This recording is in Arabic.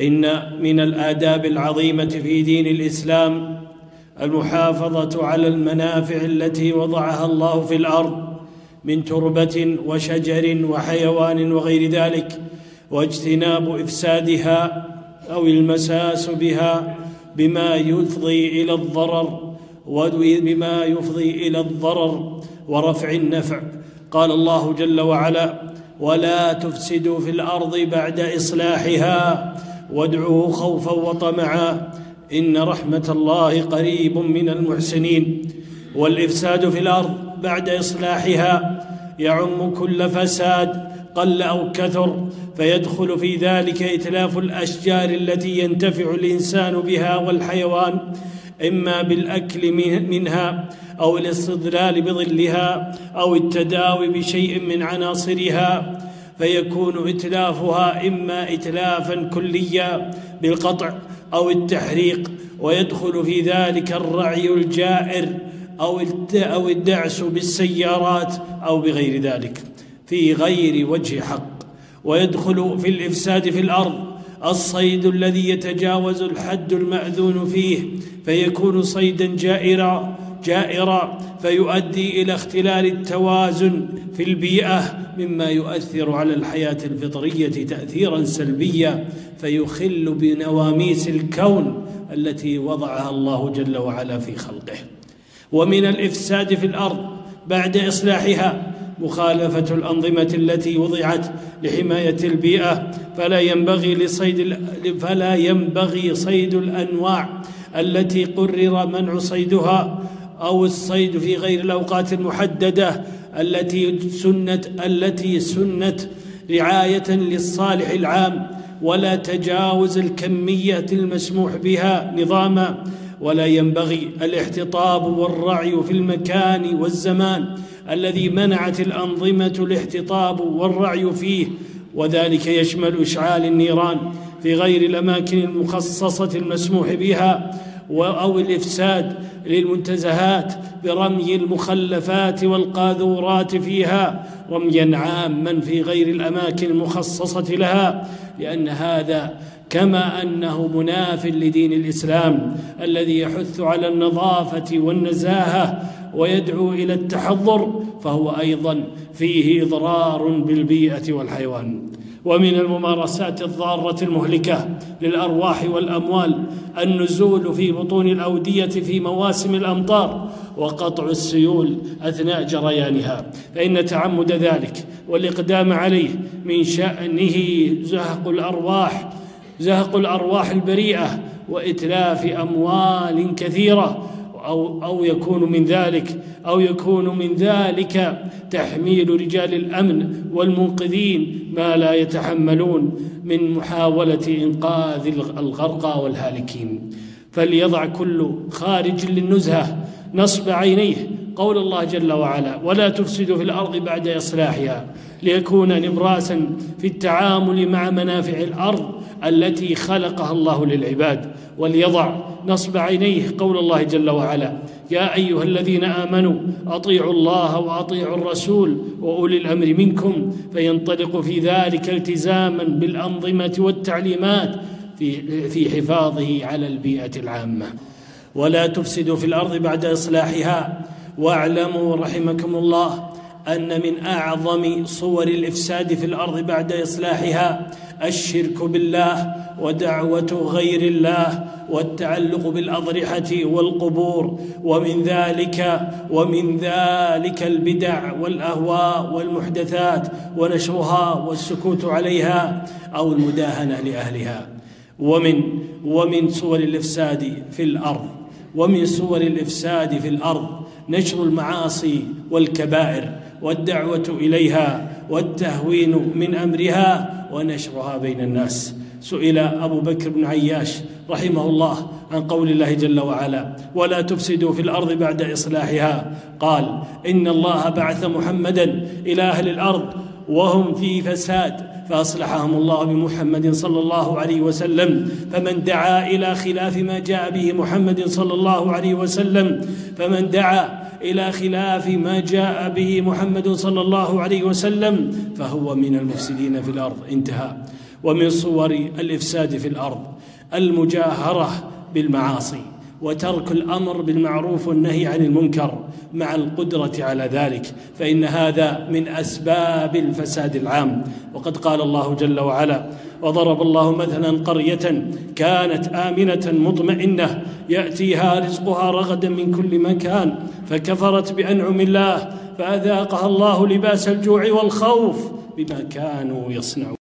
إن من الآداب العظيمة في دين الإسلام المحافظة على المنافع التي وضعها الله في الأرض من تربة وشجر وحيوان وغير ذلك واجتناب إفسادها أو المساس بها بما يفضي إلى الضرر وبما يفضي إلى الضرر ورفع النفع. قال الله جل وعلا ولا تفسدوا في الأرض بعد إصلاحها وادعوه خوفا وطمعا. إن رحمة الله قريب من المحسنين. والإفساد في الأرض بعد إصلاحها يعم كل فساد قل أو كثر فيدخل في ذلك إتلاف الأشجار التي ينتفع الإنسان بها والحيوان إما بالأكل منها أو الاستظلال بظلها أو التداوي بشيء من عناصرها. فيكون اتلافها إما اتلافا كليا بالقطع أو التحريق ويدخل في ذلك الرعي الجائر أو أو الدعس بالسيارات أو بغير ذلك. في غير وجه حق. ويدخل في الإفساد في الأرض. الصيد الذي يتجاوز الحد المأذون فيه فيكون صيدا جائرا جائرا فيؤدي إلى اختلال التوازن في البيئة مما يؤثر على الحياة الفطرية تاثيرا سلبيا فيخل بنواميس الكون التي وضعها الله جل وعلا في خلقه. ومن الإفساد في الأرض بعد إصلاحها مخالفة الأنظمة التي وضعت لحماية البيئة فلا ينبغي لصيد فلا ينبغي صيد الأنواع التي قرر منع صيدها أو الصيد في غير الأوقات المحددة التي سنت التي سنت رعاية للصالح العام ولا تجاوز الكمية المسموح بها نظاما ولا ينبغي الاحتطاب والرعي في المكان والزمان الذي منعت الأنظمة الاحتطاب والرعي فيه وذلك يشمل إشعال النيران في غير الأماكن المخصصة المسموح بها أو الإفساد للمنتزهات برمي المخلفات والقاذورات فيها رميا عاما في غير الأماكن المخصصة لها لأن هذا كما أنه مناف لدين الإسلام الذي يحث على النظافة والنزاهة ويدعو إلى التحضر فهو أيضا فيه اضرار بالبيئة والحيوان. ومن الممارسات الضارة المهلكة للأرواح والأموال النزول في بطون الأودية في مواسم الأمطار وقطع السيول أثناء جريانها فإن تعمد ذلك والإقدام عليه من شأنه زهق الأرواح زهق الأرواح البريئة وإتلاف أموال كثيرة أو أو يكون من ذلك أو يكون من ذلك تحميل رجال الأمن والمنقذين ما لا يتحملون من محاولة إنقاذ الغرقى والهالكين. فليضع كل خارج للنزهة نصب عينيه قول الله جل وعلا ولا تفسدوا في الأرض بعد إصلاحها. ليكون نبراسا في التعامل مع منافع الأرض التي خلقها الله للعباد وليضع نصب عينيه قول الله جل وعلا يا أيها الذين آمنوا أطيعوا الله وأطيعوا الرسول وأولي الأمر منكم فينطلق في ذلك التزاما بالأنظمة والتعليمات في في حفاظه على البيئة العامة. ولا تفسدوا في الأرض بعد إصلاحها. واعلموا رحمكم الله أن من أعظم صور الإفساد في الأرض بعد إصلاحها الشرك بالله ودعوة غير الله والتعلق بالأضرحة والقبور ومن ذلك ومن ذلك البدع والأهواء والمحدثات ونشرها والسكوت عليها أو المداهنة لأهلها. ومن ومن صور الإفساد في الأرض ومن صور الإفساد في الأرض نشر المعاصي والكبائر والدعوة إليها والتهوين من أمرها ونشرها بين الناس. سئل أبو بكر بن عياش رحمه الله عن قول الله جل وعلا ولا تفسدوا في الأرض بعد إصلاحها قال إن الله بعث محمدا إلى أهل الأرض وهم في فساد فأصلحهم الله بمحمد صلى الله عليه وسلم. فمن دعا إلى خلاف ما جاء به محمد صلى الله عليه وسلم فمن دعا إلى خلاف ما جاء به محمد صلى الله عليه وسلم فهو من المفسدين في الأرض. انتهى. ومن صور الإفساد في الأرض المجاهرة بالمعاصي. وترك الأمر بالمعروف والنهي عن المنكر مع القدرة على ذلك فإن هذا من أسباب الفساد العام. وقد قال الله جل وعلا وضرب الله مثلا قرية كانت آمنة مطمئنة يأتيها رزقها رغدا من كل مكان فكفرت بأنعم الله فأذاقها الله لباس الجوع والخوف بما كانوا يصنعون.